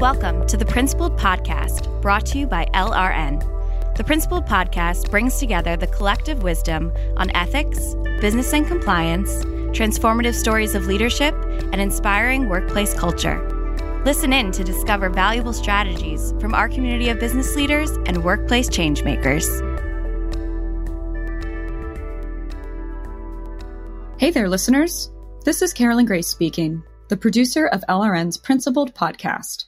Welcome to the Principled Podcast, brought to you by LRN. The Principled Podcast brings together the collective wisdom on ethics, business and compliance, transformative stories of leadership, and inspiring workplace culture. Listen in to discover valuable strategies from our community of business leaders and workplace changemakers. Hey there, listeners. This is Carolyn Grace speaking, the producer of LRN's Principled podcast.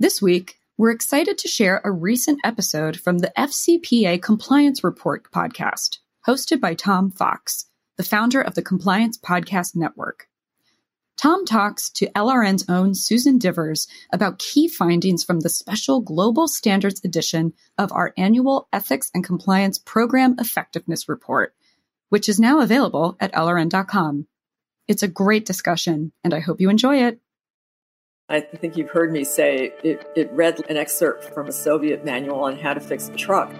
This week, we're excited to share a recent episode from the FCPA Compliance Report podcast, hosted by Tom Fox, the founder of the Compliance Podcast Network. Tom talks to LRN's own Susan Divers about key findings from the special Global Standards edition of our annual Ethics and Compliance Program Effectiveness Report, which is now available at LRN.com. It's a great discussion, and I hope you enjoy it. I think you've heard me say it, it read an excerpt from a Soviet manual on how to fix a truck.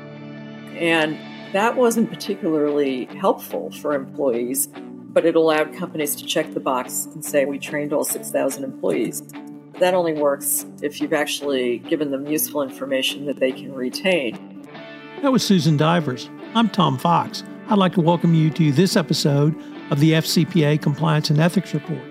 And that wasn't particularly helpful for employees, but it allowed companies to check the box and say, we trained all 6,000 employees. That only works if you've actually given them useful information that they can retain. That was Susan Divers. I'm Tom Fox. I'd like to welcome you to this episode of the FCPA Compliance and Ethics Report.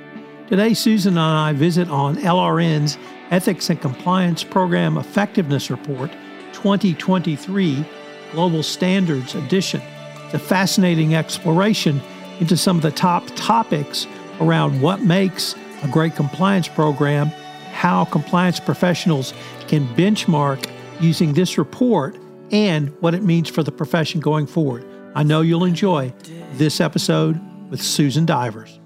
Today, Susan and I visit on LRN's Ethics and Compliance Program Effectiveness Report 2023 Global Standards Edition. It's a fascinating exploration into some of the top topics around what makes a great compliance program, how compliance professionals can benchmark using this report, and what it means for the profession going forward. I know you'll enjoy this episode with Susan Divers.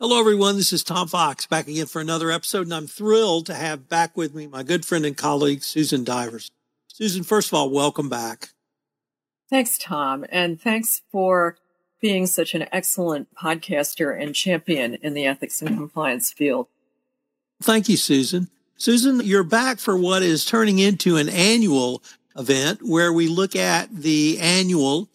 Hello, everyone. This is Tom Fox back again for another episode, and I'm thrilled to have back with me my good friend and colleague, Susan Divers. Susan, first of all, welcome back. Thanks, Tom, and thanks for being such an excellent podcaster and champion in the ethics and compliance field. Thank you, Susan. Susan, you're back for what is turning into an annual event where we look at the annual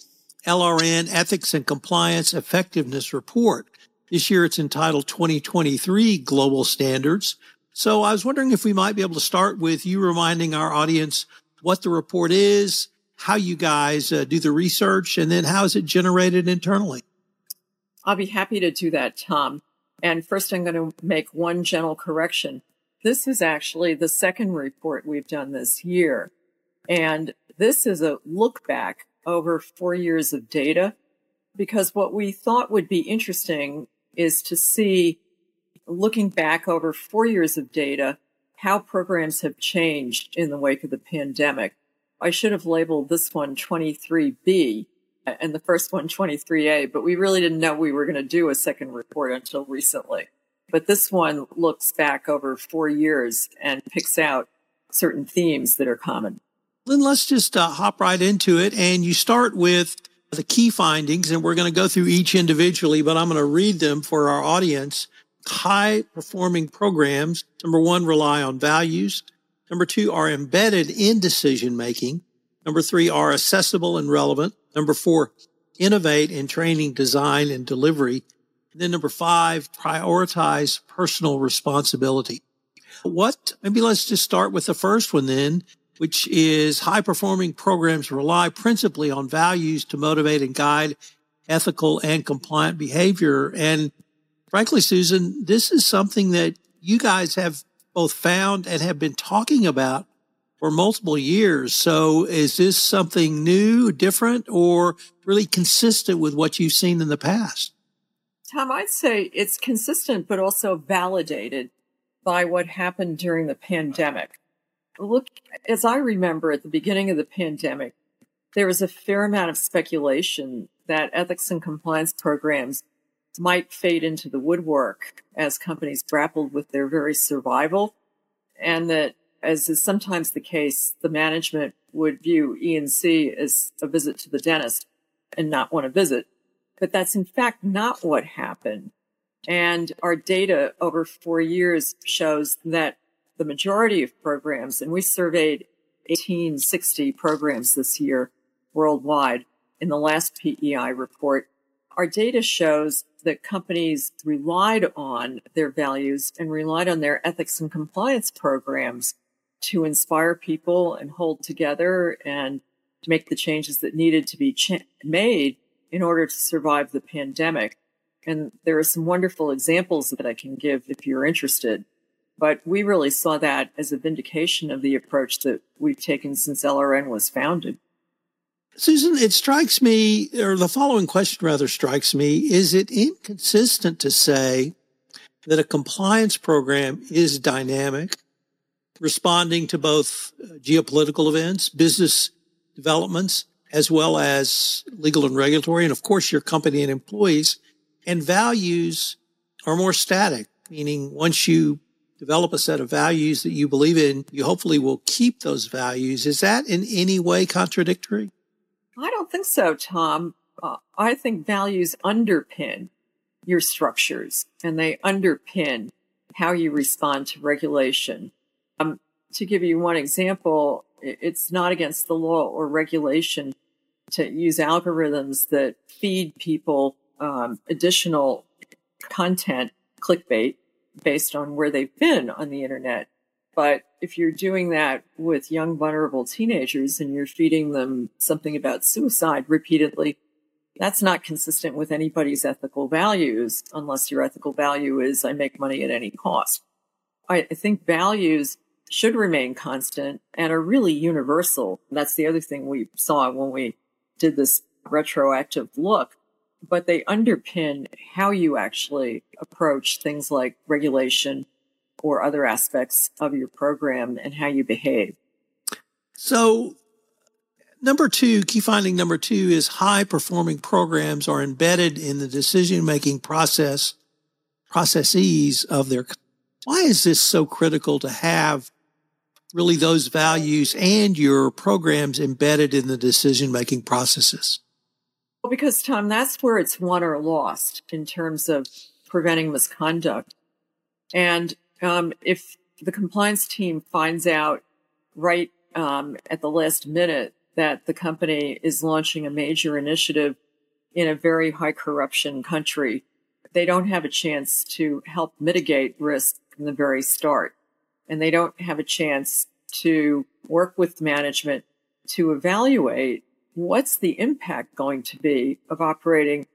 LRN Ethics and Compliance Effectiveness Report. This year it's entitled 2023 Global Standards. So I was wondering if we might be able to start with you reminding our audience what the report is, how you guys uh, do the research, and then how is it generated internally? I'll be happy to do that, Tom. And first, I'm going to make one gentle correction. This is actually the second report we've done this year. And this is a look back over four years of data because what we thought would be interesting is to see, looking back over four years of data, how programs have changed in the wake of the pandemic. I should have labeled this one 23B and the first one 23A, but we really didn't know we were going to do a second report until recently. But this one looks back over four years and picks out certain themes that are common. Then let's just uh, hop right into it. And you start with the key findings, and we're going to go through each individually, but I'm going to read them for our audience. High performing programs, number one, rely on values. Number two, are embedded in decision making. Number three, are accessible and relevant. Number four, innovate in training, design, and delivery. And then number five, prioritize personal responsibility. What, maybe let's just start with the first one then which is high performing programs rely principally on values to motivate and guide ethical and compliant behavior. And frankly, Susan, this is something that you guys have both found and have been talking about for multiple years. So is this something new, different, or really consistent with what you've seen in the past? Tom, I'd say it's consistent, but also validated by what happened during the pandemic look, as I remember at the beginning of the pandemic, there was a fair amount of speculation that ethics and compliance programs might fade into the woodwork as companies grappled with their very survival. And that, as is sometimes the case, the management would view E&C as a visit to the dentist and not want to visit. But that's in fact not what happened. And our data over four years shows that the majority of programs, and we surveyed 1860 programs this year worldwide in the last PEI report, our data shows that companies relied on their values and relied on their ethics and compliance programs to inspire people and hold together and to make the changes that needed to be cha- made in order to survive the pandemic. And there are some wonderful examples that I can give if you're interested. But we really saw that as a vindication of the approach that we've taken since LRN was founded. Susan, it strikes me, or the following question rather strikes me, is it inconsistent to say that a compliance program is dynamic, responding to both uh, geopolitical events, business developments, as well as legal and regulatory, and of course your company and employees, and values are more static, meaning once you develop a set of values that you believe in, you hopefully will keep those values. Is that in any way contradictory? I don't think so, Tom. Uh, I think values underpin your structures and they underpin how you respond to regulation. Um, to give you one example, it's not against the law or regulation to use algorithms that feed people um, additional content, clickbait, based on where they've been on the internet. But if you're doing that with young, vulnerable teenagers and you're feeding them something about suicide repeatedly, that's not consistent with anybody's ethical values unless your ethical value is I make money at any cost. I, I think values should remain constant and are really universal. That's the other thing we saw when we did this retroactive look, but they underpin how you actually approach things like regulation, or other aspects of your program and how you behave. So, number two, key finding number two is high performing programs are embedded in the decision making process, processes of their. Why is this so critical to have really those values and your programs embedded in the decision making processes? Well, because Tom, that's where it's won or lost in terms of preventing misconduct. And um, if the compliance team finds out right um, at the last minute that the company is launching a major initiative in a very high corruption country, they don't have a chance to help mitigate risk from the very start. And they don't have a chance to work with management to evaluate what's the impact going to be of operating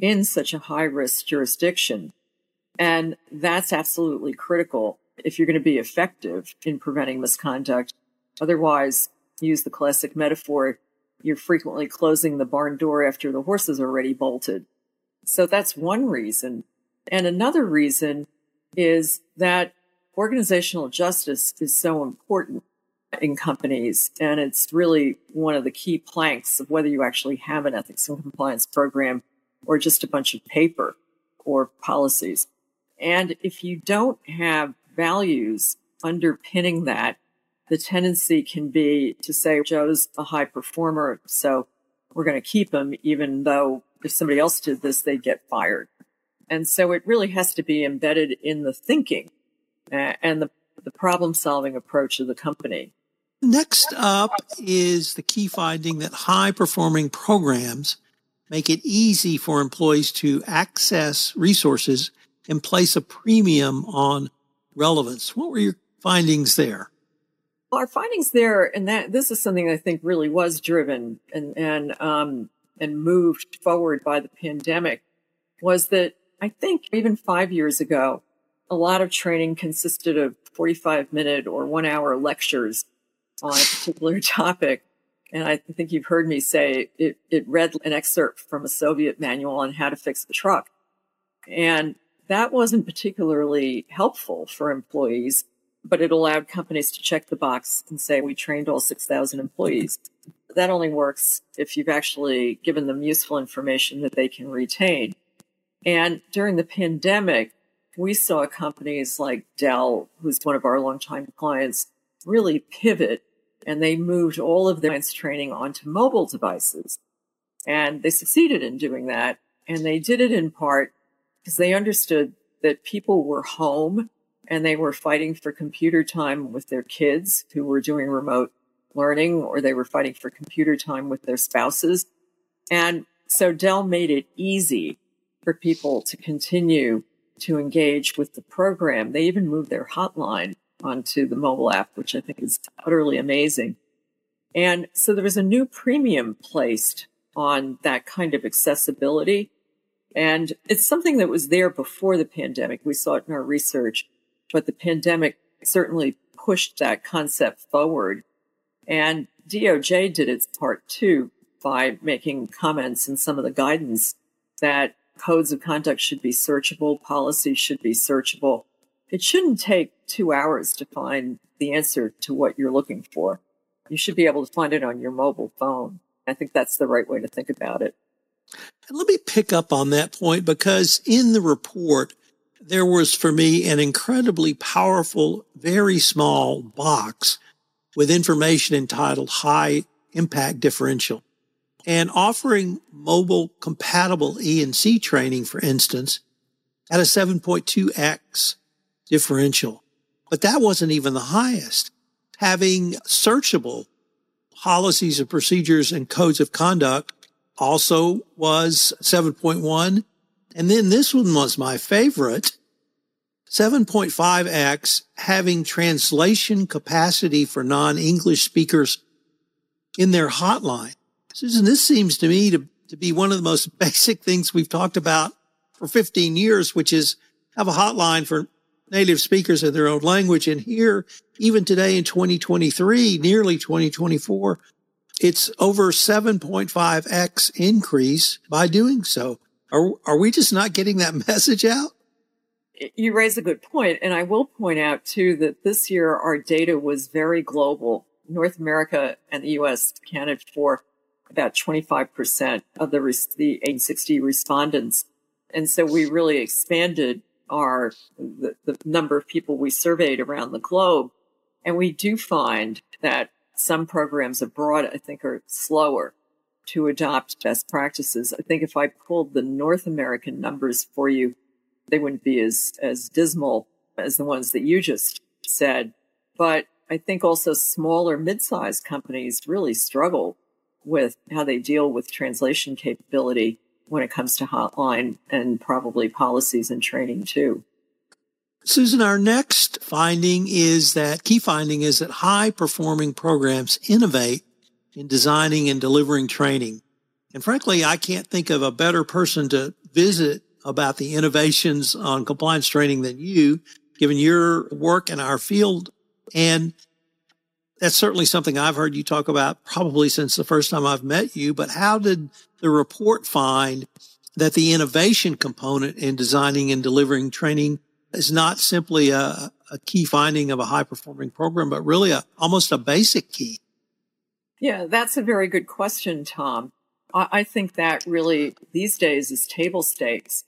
in such a high risk jurisdiction. And that's absolutely critical if you're going to be effective in preventing misconduct. Otherwise, use the classic metaphor, you're frequently closing the barn door after the horses are already bolted. So that's one reason. And another reason is that organizational justice is so important in companies. And it's really one of the key planks of whether you actually have an ethics and compliance program or just a bunch of paper or policies. And if you don't have values underpinning that, the tendency can be to say Joe's a high performer, so we're going to keep him, even though if somebody else did this, they'd get fired. And so it really has to be embedded in the thinking and the, the problem solving approach of the company. Next up is the key finding that high performing programs make it easy for employees to access resources and place a premium on relevance. What were your findings there? Our findings there, and that this is something I think really was driven and and um, and moved forward by the pandemic, was that I think even five years ago, a lot of training consisted of 45 minute or one hour lectures on a particular topic. And I think you've heard me say it, it read an excerpt from a Soviet manual on how to fix the truck. And that wasn't particularly helpful for employees, but it allowed companies to check the box and say, we trained all 6,000 employees. That only works if you've actually given them useful information that they can retain. And during the pandemic, we saw companies like Dell, who's one of our longtime clients, really pivot and they moved all of their science training onto mobile devices. And they succeeded in doing that. And they did it in part because they understood that people were home and they were fighting for computer time with their kids who were doing remote learning or they were fighting for computer time with their spouses. And so Dell made it easy for people to continue to engage with the program. They even moved their hotline onto the mobile app, which I think is utterly amazing. And so there was a new premium placed on that kind of accessibility. And it's something that was there before the pandemic. We saw it in our research, but the pandemic certainly pushed that concept forward. And DOJ did its part too by making comments in some of the guidance that codes of conduct should be searchable, policies should be searchable. It shouldn't take two hours to find the answer to what you're looking for. You should be able to find it on your mobile phone. I think that's the right way to think about it. Let me pick up on that point because in the report, there was for me an incredibly powerful, very small box with information entitled high impact differential and offering mobile compatible E&C training, for instance, at a 7.2x differential. But that wasn't even the highest. Having searchable policies and procedures and codes of conduct also was 7.1. And then this one was my favorite. 7.5x having translation capacity for non-English speakers in their hotline. Susan, this seems to me to, to be one of the most basic things we've talked about for 15 years, which is have a hotline for native speakers in their own language. And here, even today in 2023, nearly 2024, it's over 7.5x increase by doing so. Are, are we just not getting that message out? You raise a good point, And I will point out too that this year our data was very global. North America and the US accounted for about 25% of the, the 860 respondents. And so we really expanded our, the, the number of people we surveyed around the globe. And we do find that some programs abroad, I think, are slower to adopt best practices. I think if I pulled the North American numbers for you, they wouldn't be as, as dismal as the ones that you just said. But I think also smaller mid-sized companies really struggle with how they deal with translation capability when it comes to hotline and probably policies and training too. Susan, our next finding is that key finding is that high performing programs innovate in designing and delivering training. And frankly, I can't think of a better person to visit about the innovations on compliance training than you, given your work in our field. And that's certainly something I've heard you talk about probably since the first time I've met you. But how did the report find that the innovation component in designing and delivering training is not simply a, a key finding of a high performing program, but really a, almost a basic key? Yeah, that's a very good question, Tom. I, I think that really these days is table stakes.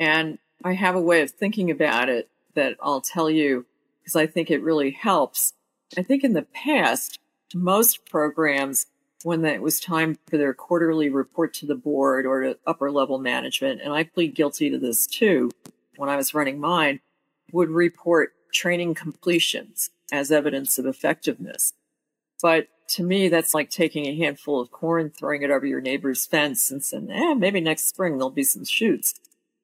And I have a way of thinking about it that I'll tell you because I think it really helps I think in the past, most programs, when it was time for their quarterly report to the board or to upper level management, and I plead guilty to this too, when I was running mine, would report training completions as evidence of effectiveness. But to me, that's like taking a handful of corn, throwing it over your neighbor's fence and saying, eh, maybe next spring there'll be some shoots.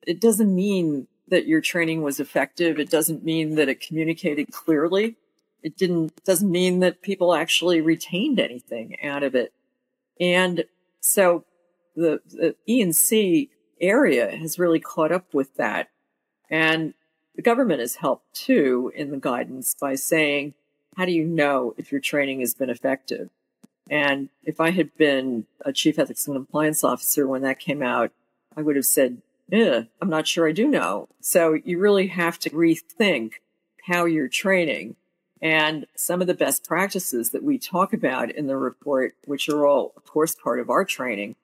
It doesn't mean that your training was effective. It doesn't mean that it communicated clearly it didn't doesn't mean that people actually retained anything out of it. And so the, the E&C area has really caught up with that. And the government has helped too in the guidance by saying, how do you know if your training has been effective? And if I had been a chief ethics and compliance officer when that came out, I would have said, yeah, I'm not sure I do know. So you really have to rethink how you're training and some of the best practices that we talk about in the report, which are all, of course, part of our training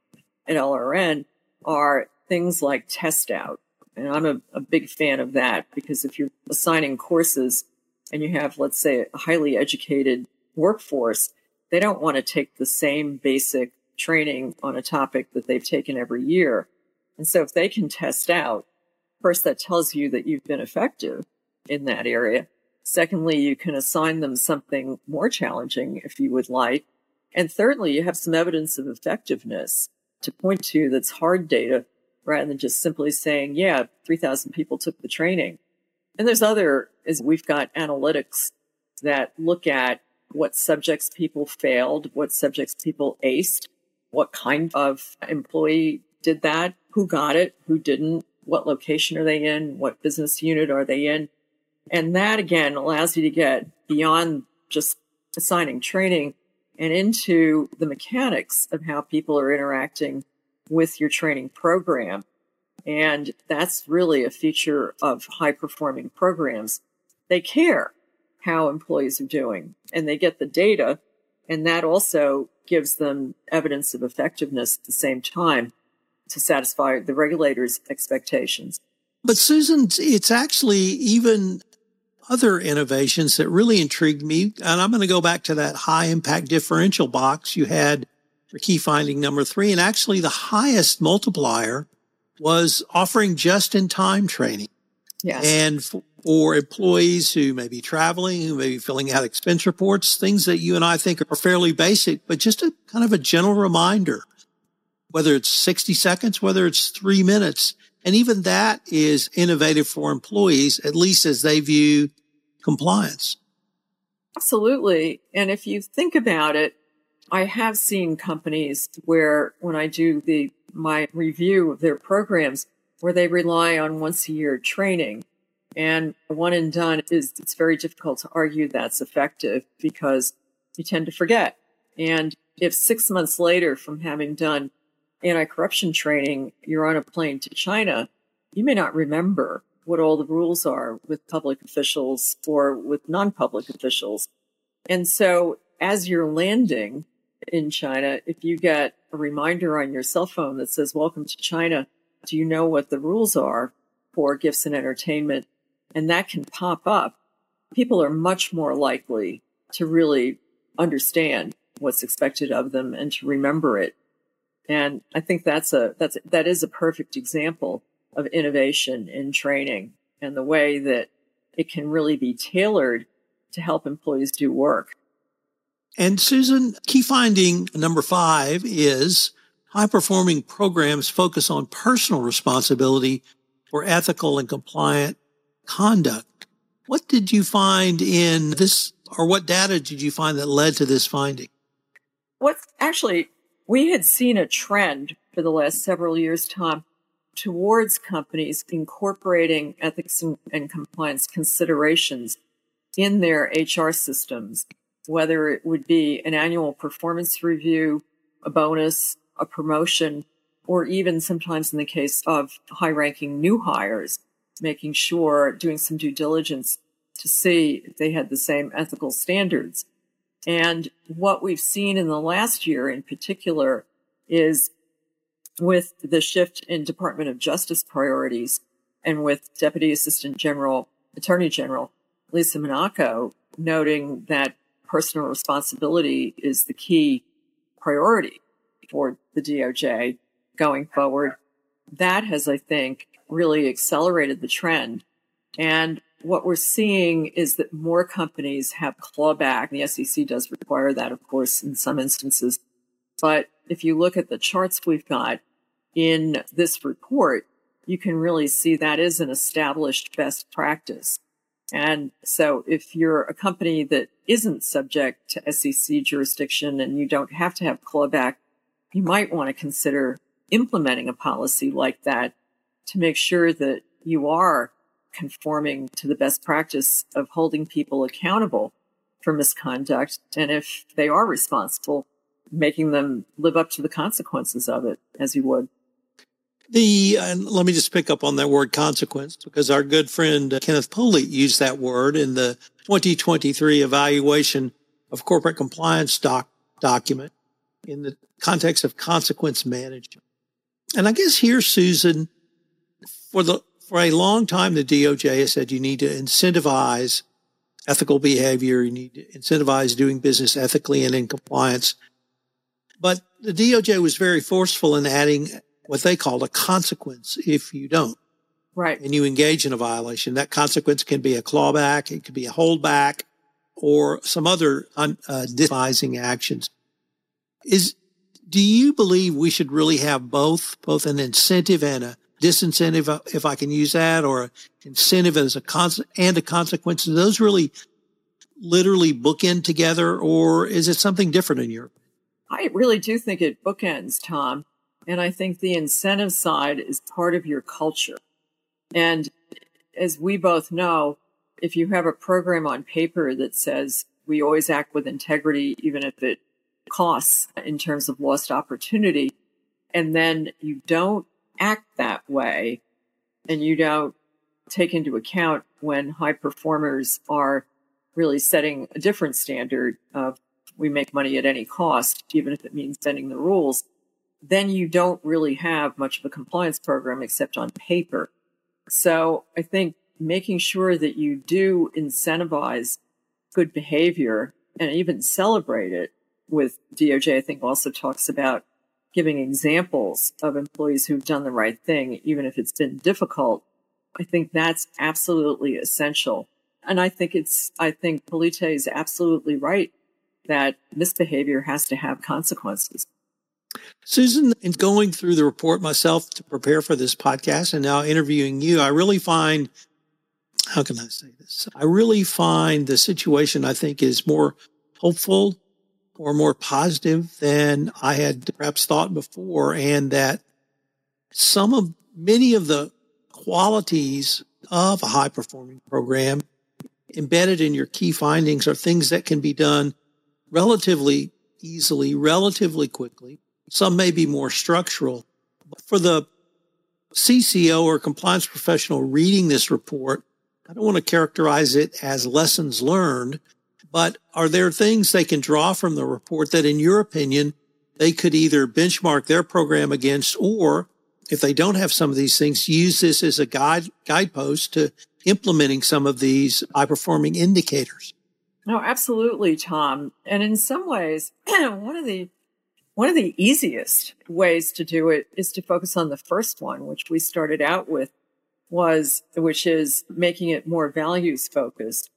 at LRN, are things like test out. And I'm a, a big fan of that because if you're assigning courses and you have, let's say, a highly educated workforce, they don't want to take the same basic training on a topic that they've taken every year. And so if they can test out, first that tells you that you've been effective in that area. Secondly, you can assign them something more challenging if you would like. And thirdly, you have some evidence of effectiveness to point to that's hard data rather than just simply saying, yeah, 3,000 people took the training. And there's other, is we've got analytics that look at what subjects people failed, what subjects people aced, what kind of employee did that, who got it, who didn't, what location are they in, what business unit are they in. And that again allows you to get beyond just assigning training and into the mechanics of how people are interacting with your training program. And that's really a feature of high performing programs. They care how employees are doing and they get the data. And that also gives them evidence of effectiveness at the same time to satisfy the regulators' expectations. But Susan, it's actually even other innovations that really intrigued me. And I'm going to go back to that high impact differential box you had for key finding number three. And actually the highest multiplier was offering just in time training. Yes. And for employees who may be traveling, who may be filling out expense reports, things that you and I think are fairly basic, but just a kind of a general reminder, whether it's 60 seconds, whether it's three minutes. And even that is innovative for employees, at least as they view compliance. Absolutely. And if you think about it, I have seen companies where when I do the my review of their programs where they rely on once a year training and one and done is it's very difficult to argue that's effective because you tend to forget. And if six months later from having done anti-corruption training, you're on a plane to China, you may not remember what all the rules are with public officials or with non-public officials. And so as you're landing in China, if you get a reminder on your cell phone that says, welcome to China, do you know what the rules are for gifts and entertainment? And that can pop up. People are much more likely to really understand what's expected of them and to remember it. And I think that's a, that's, that is a perfect example of innovation in training and the way that it can really be tailored to help employees do work. And Susan, key finding number five is high performing programs focus on personal responsibility for ethical and compliant conduct. What did you find in this, or what data did you find that led to this finding? What's actually, we had seen a trend for the last several years, Tom, towards companies incorporating ethics and, and compliance considerations in their HR systems whether it would be an annual performance review, a bonus, a promotion, or even sometimes in the case of high ranking new hires, making sure doing some due diligence to see if they had the same ethical standards. And what we've seen in the last year in particular is with the shift in Department of Justice priorities and with Deputy Assistant General, Attorney General Lisa Monaco noting that personal responsibility is the key priority for the DOJ going forward. That has, I think, really accelerated the trend. And what we're seeing is that more companies have clawback. The SEC does require that, of course, in some instances. But if you look at the charts we've got in this report, you can really see that is an established best practice. And so if you're a company that isn't subject to SEC jurisdiction and you don't have to have clawback, you might want to consider implementing a policy like that to make sure that you are conforming to the best practice of holding people accountable for misconduct. And if they are responsible, making them live up to the consequences of it as you would. The and let me just pick up on that word consequence because our good friend uh, Kenneth Polite used that word in the 2023 evaluation of corporate compliance doc, document in the context of consequence management. And I guess here, Susan, for the for a long time, the DOJ has said you need to incentivize ethical behavior. You need to incentivize doing business ethically and in compliance. But the DOJ was very forceful in adding what they called a consequence if you don't. Right. And you engage in a violation. That consequence can be a clawback, it could be a holdback, or some other uh, devising actions. Is Do you believe we should really have both, both an incentive and a disincentive, uh, if I can use that, or incentive as a cons- and a consequence? Do those really literally bookend together, or is it something different in Europe? I really do think it bookends, Tom. And I think the incentive side is part of your culture. And as we both know, if you have a program on paper that says we always act with integrity, even if it costs in terms of lost opportunity, and then you don't act that way and you don't take into account when high performers are really setting a different standard of we make money at any cost, even if it means bending the rules, then you don't really have much of a compliance program except on paper. So I think making sure that you do incentivize good behavior and even celebrate it with DOJ, I think also talks about giving examples of employees who've done the right thing, even if it's been difficult. I think that's absolutely essential. And I think it's, I think Polite is absolutely right that misbehavior has to have consequences. Susan, in going through the report myself to prepare for this podcast and now interviewing you, I really find, how can I say this? I really find the situation I think is more hopeful or more positive than I had perhaps thought before. And that some of many of the qualities of a high performing program embedded in your key findings are things that can be done relatively easily, relatively quickly. Some may be more structural. But for the CCO or compliance professional reading this report, I don't want to characterize it as lessons learned, but are there things they can draw from the report that, in your opinion, they could either benchmark their program against, or if they don't have some of these things, use this as a guide guidepost to implementing some of these high performing indicators? No, absolutely, Tom. And in some ways, one of the one of the easiest ways to do it is to focus on the first one, which we started out with was, which is making it more values focused.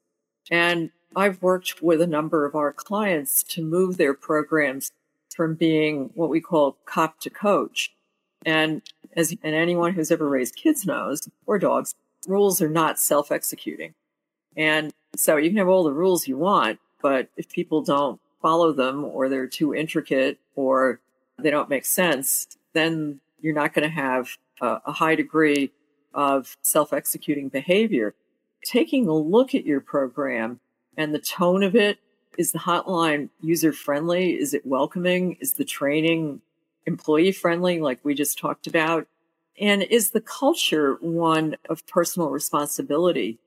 And I've worked with a number of our clients to move their programs from being what we call cop to coach. And as and anyone who's ever raised kids knows, or dogs, rules are not self executing. And so you can have all the rules you want, but if people don't follow them or they're too intricate or they don't make sense, then you're not going to have a, a high degree of self executing behavior. Taking a look at your program and the tone of it is the hotline user friendly? Is it welcoming? Is the training employee friendly, like we just talked about? And is the culture one of personal responsibility?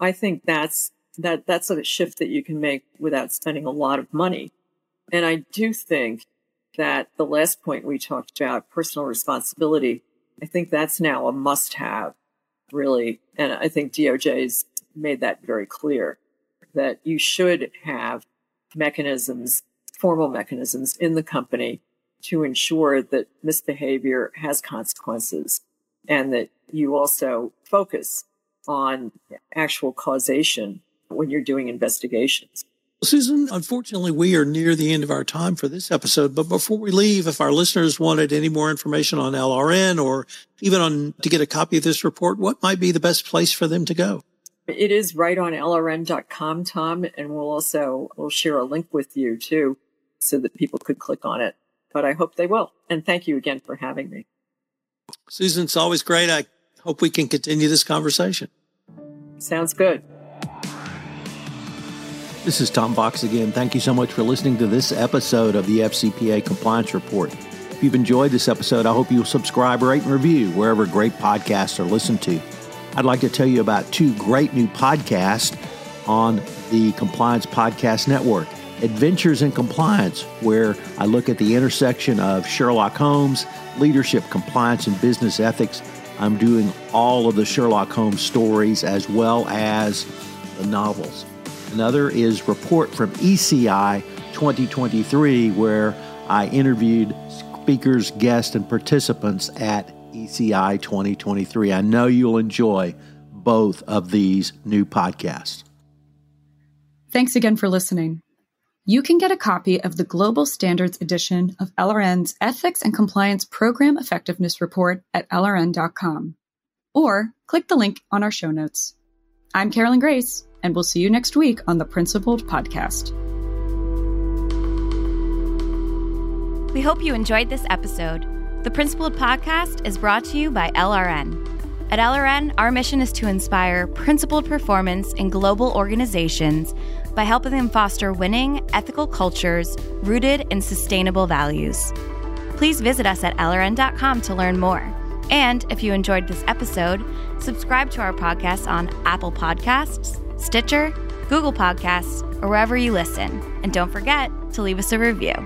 I think that's that that's a shift that you can make without spending a lot of money. And I do think that the last point we talked about, personal responsibility, I think that's now a must have, really. And I think DOJ's made that very clear that you should have mechanisms, formal mechanisms in the company to ensure that misbehavior has consequences and that you also focus on actual causation when you're doing investigations. Susan, unfortunately, we are near the end of our time for this episode. But before we leave, if our listeners wanted any more information on LRN or even on to get a copy of this report, what might be the best place for them to go? It is right on lrn.com, Tom, and we'll also we'll share a link with you too, so that people could click on it. But I hope they will. And thank you again for having me. Susan, it's always great. I hope we can continue this conversation. Sounds good. This is Tom Fox again. Thank you so much for listening to this episode of the FCPA Compliance Report. If you've enjoyed this episode, I hope you'll subscribe, rate, and review wherever great podcasts are listened to. I'd like to tell you about two great new podcasts on the Compliance Podcast Network Adventures in Compliance, where I look at the intersection of Sherlock Holmes, leadership, compliance, and business ethics. I'm doing all of the Sherlock Holmes stories as well as the novels. Another is Report from ECI 2023, where I interviewed speakers, guests, and participants at ECI 2023. I know you'll enjoy both of these new podcasts. Thanks again for listening. you can get a copy of the Global Standards edition of LRN's Ethics and Compliance Program Effectiveness Report at LRN.com. Or click the link on our show notes. I'm Carolyn Grace, and we'll see you next week on the Principled Podcast. We hope you enjoyed this episode. The Principled Podcast is brought to you by LRN. At LRN, our mission is to inspire principled performance in global organizations by helping them foster winning, ethical cultures rooted in sustainable values. Please visit us at LRN.com to learn more. And if you enjoyed this episode, subscribe to our podcast on Apple Podcasts, Stitcher, Google Podcasts, or wherever you listen. And don't forget to leave us a review.